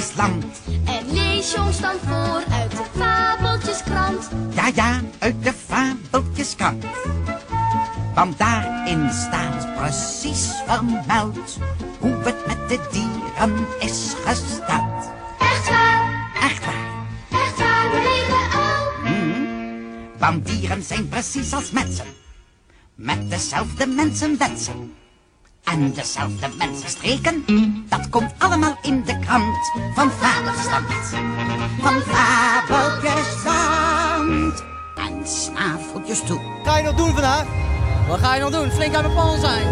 En lees je ons dan voor uit de fabeltjeskrant. Ja, ja, uit de fabeltjeskrant. Want daarin staat precies vermeld hoe het met de dieren is gesteld. Echt waar, Echt waar, echt waar, meneer Uil. want dieren zijn precies als mensen. Met dezelfde mensenwensen. En dezelfde mensenstreken. Dat komt allemaal in de krant van Fabeltjesland. Van Fabeltjesland. En snaveltjes toe. Ga je nog doen vandaag? Wat ga je nog doen? Flink aan de pan zijn.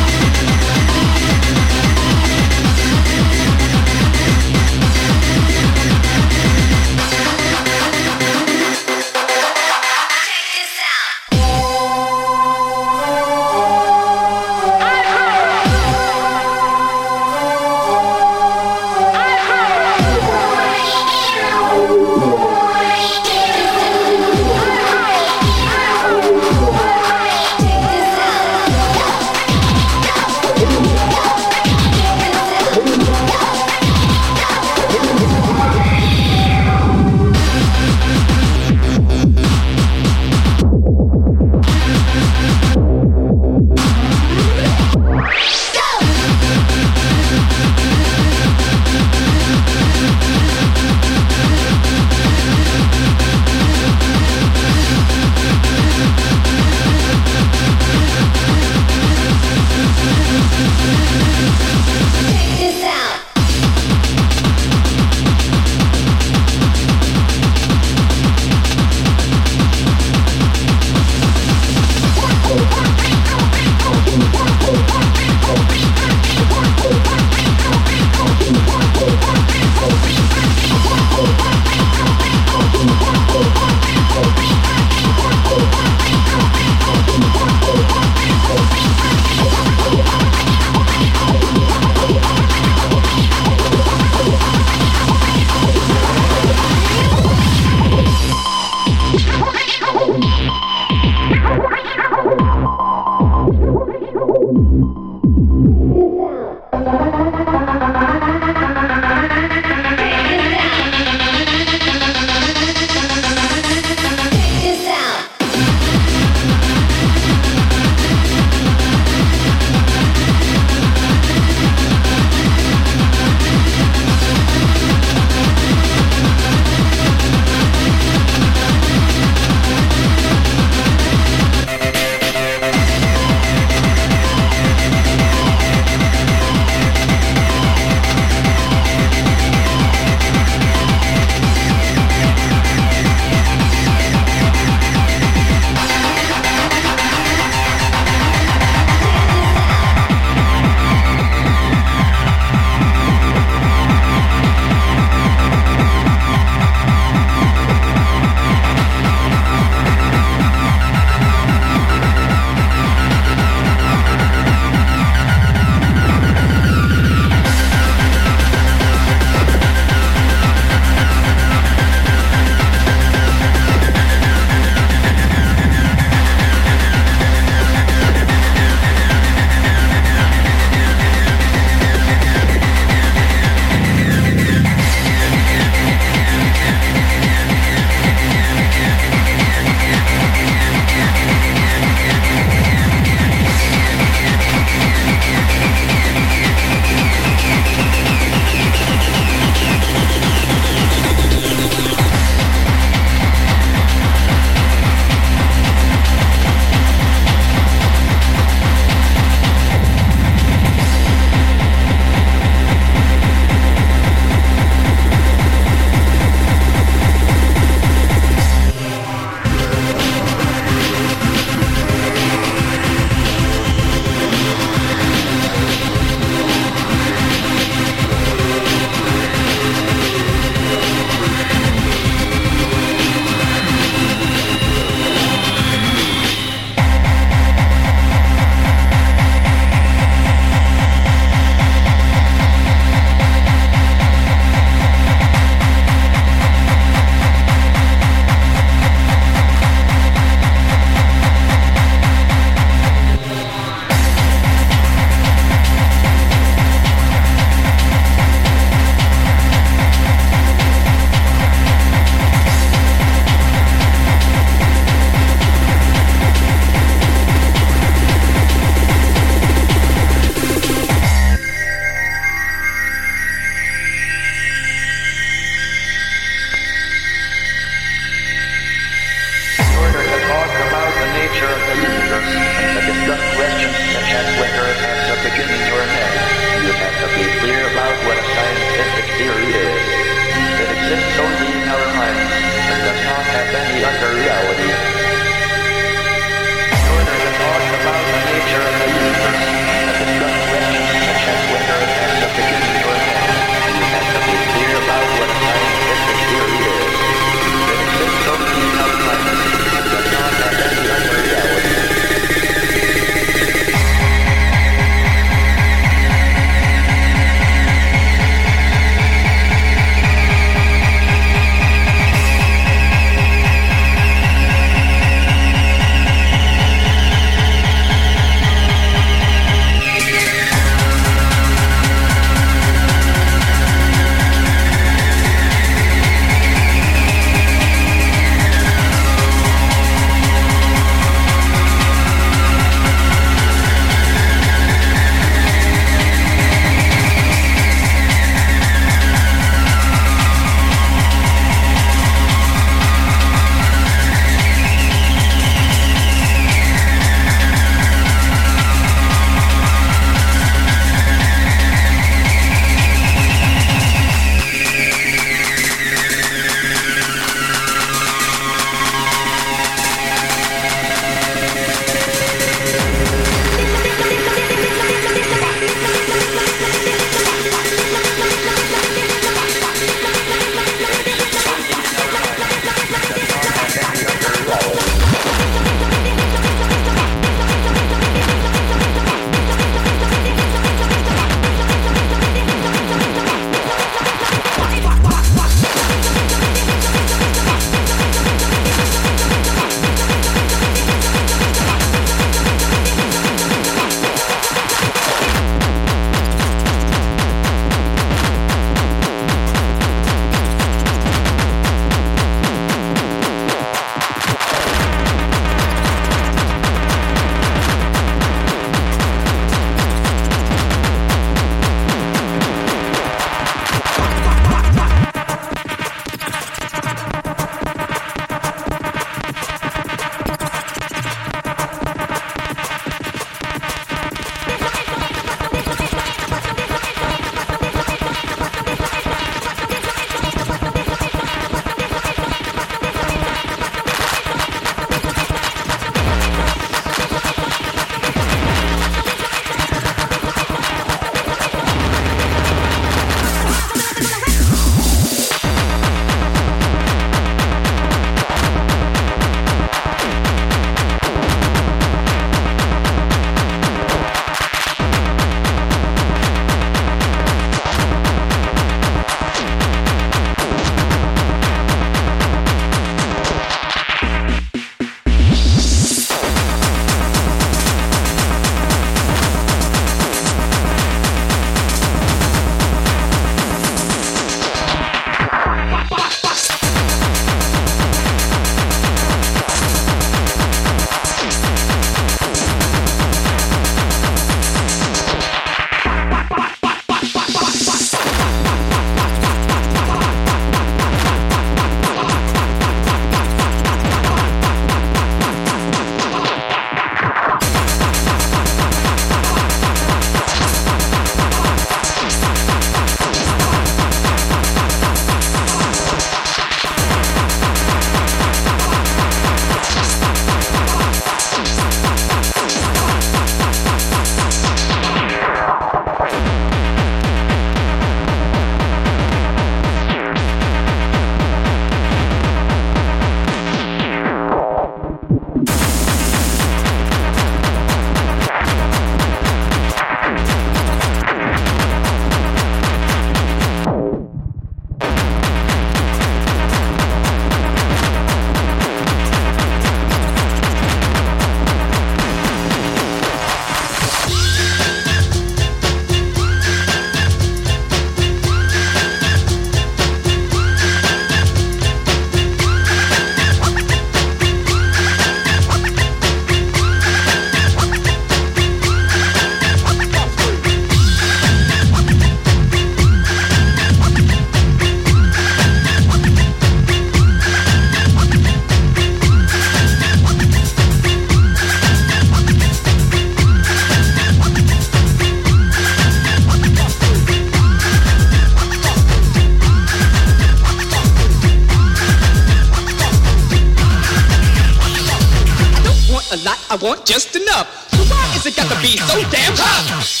Just enough. So why is it got to be so damn tough?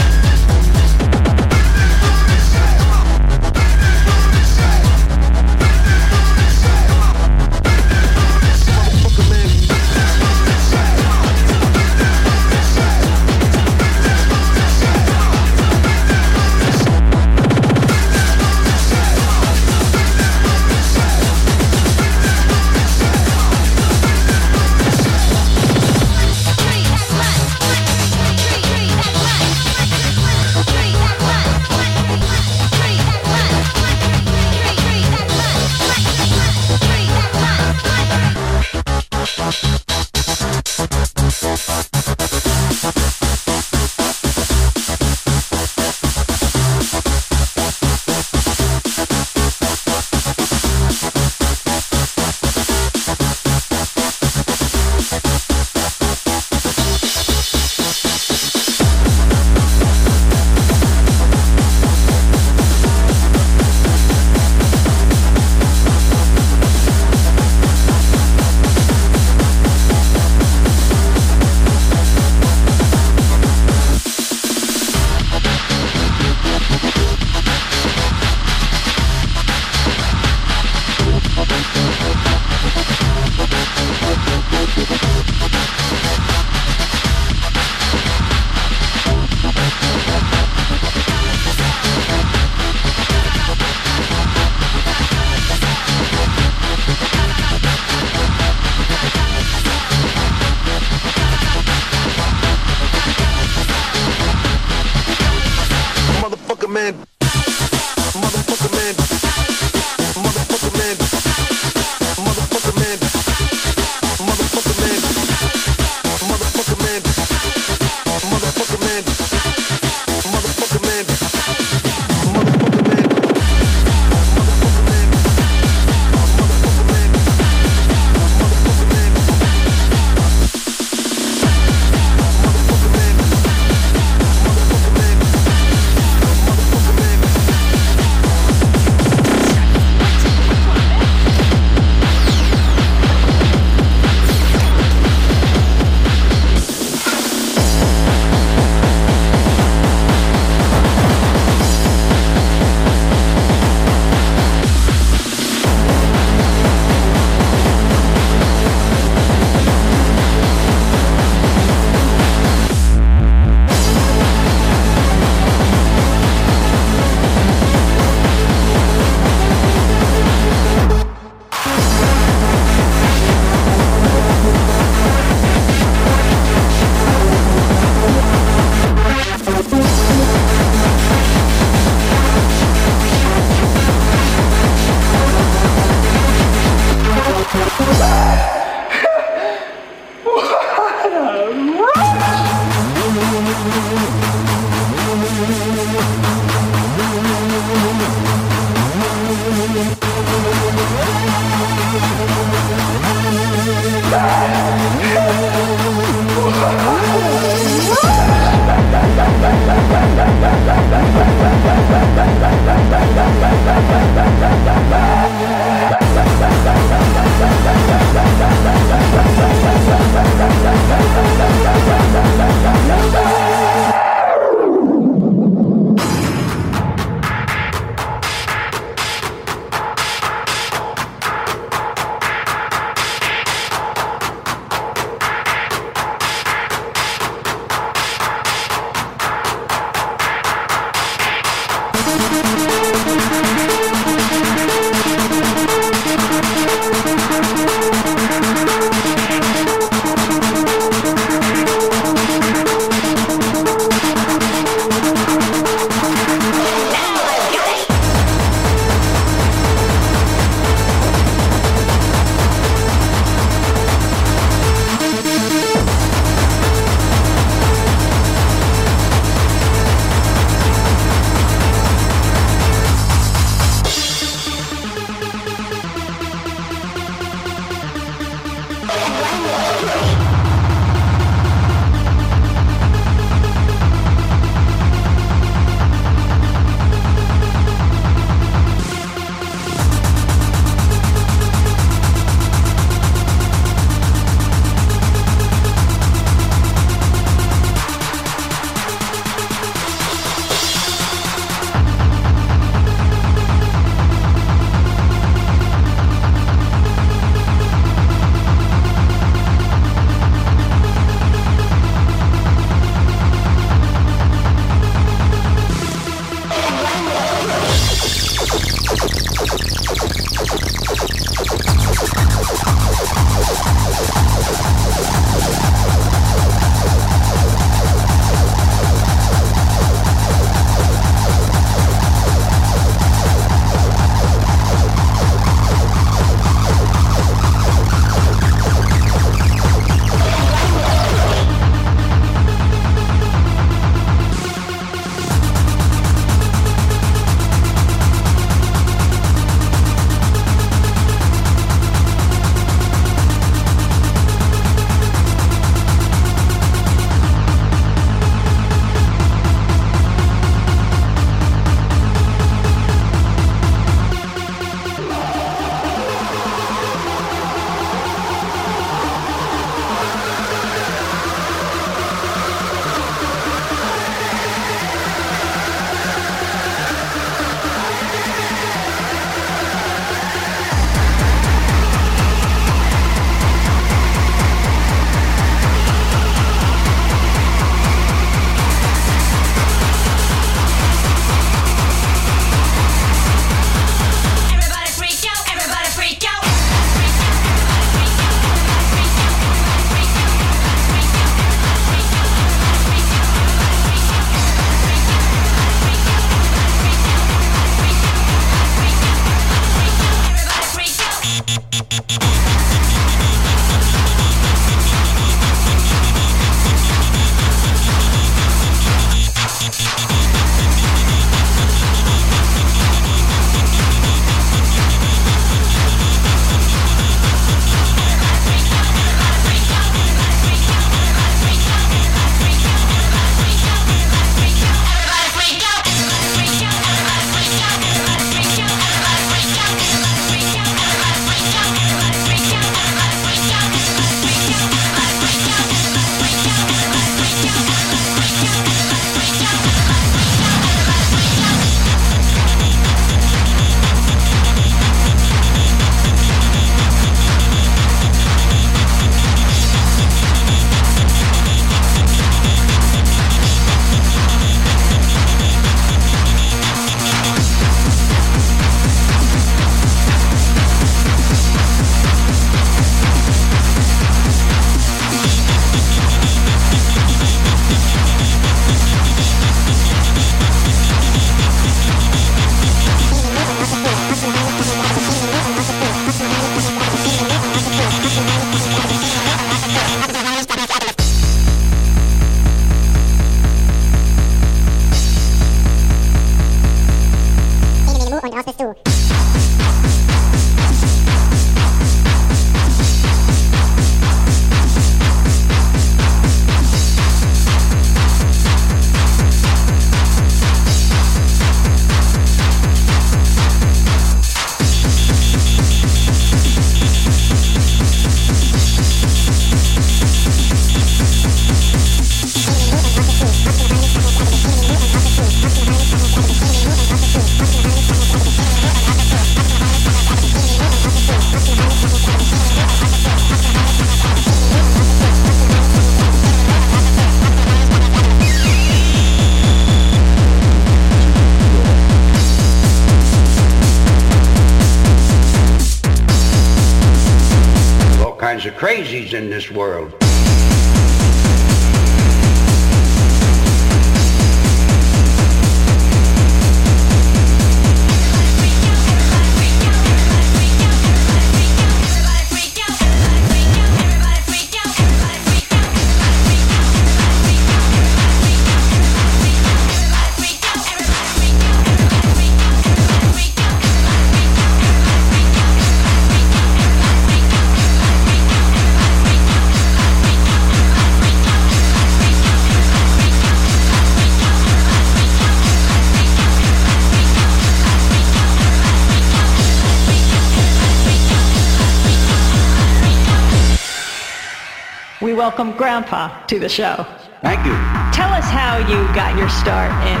Welcome Grandpa to the show. Thank you. Tell us how you got your start in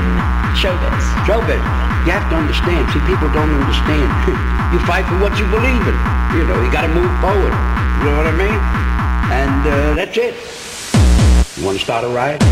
showbiz. Showbiz. You have to understand. See, people don't understand. you fight for what you believe in. You know, you got to move forward. You know what I mean? And uh, that's it. You want to start a riot?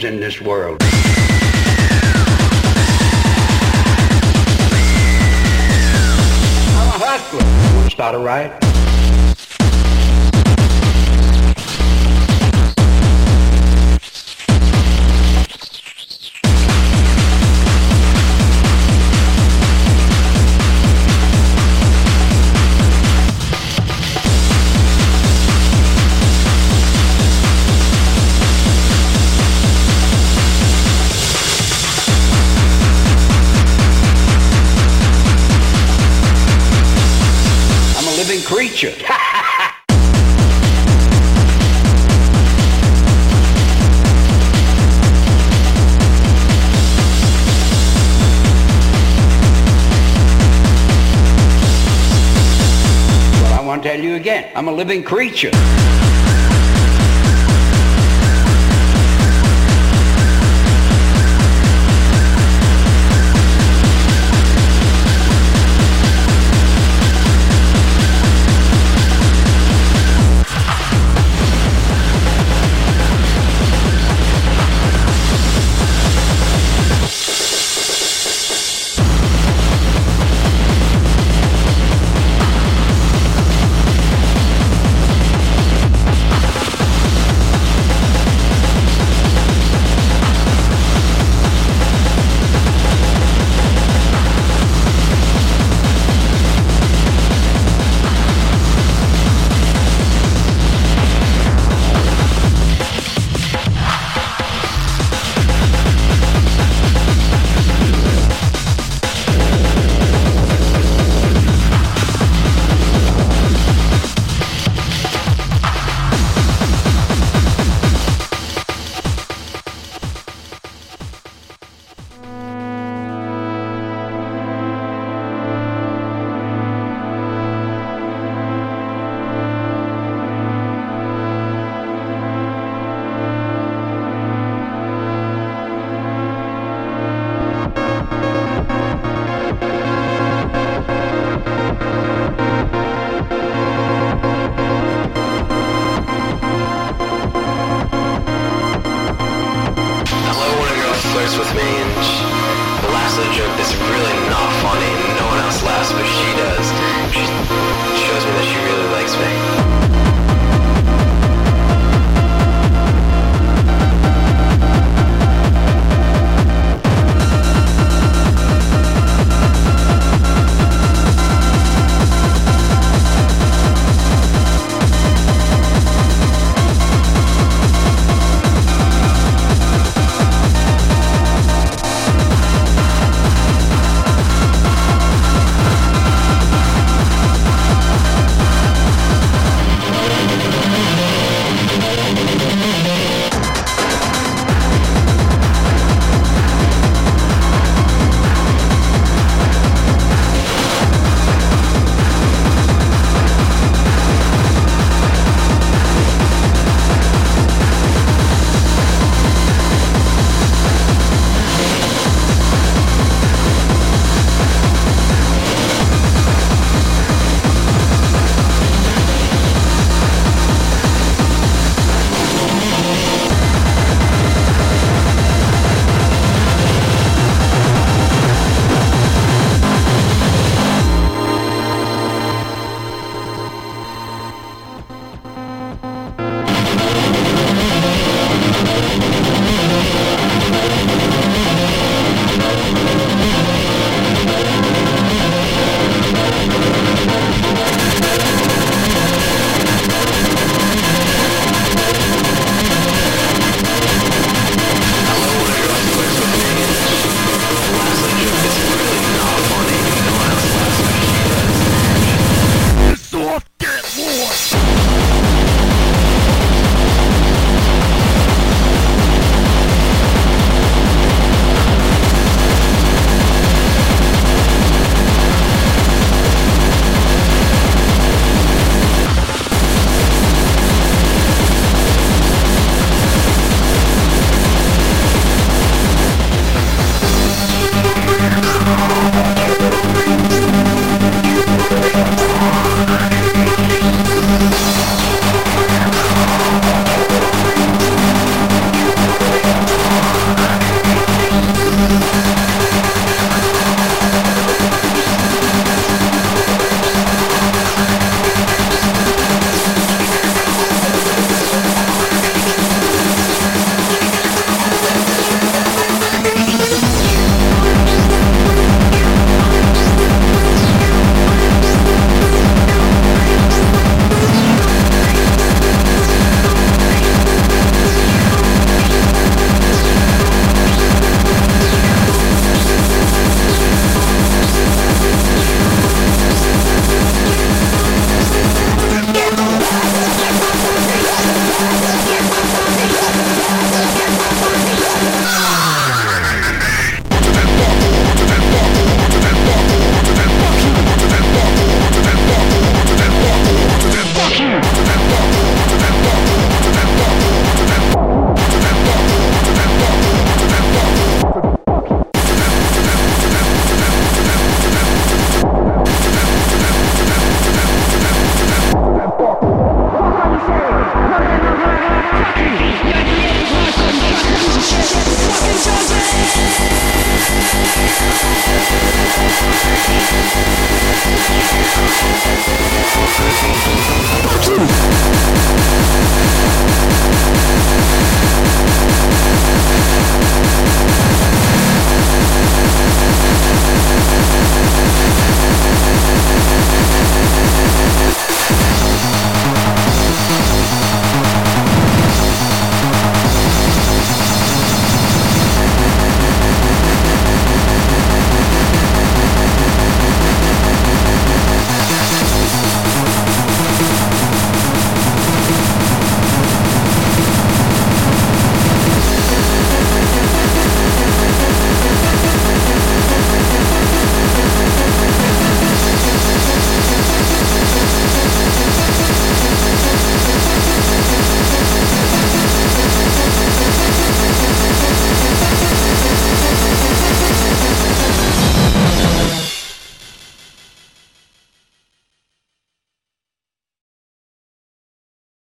Crazies in this world. I'm a hustler. Want to start a riot? I'm a living creature.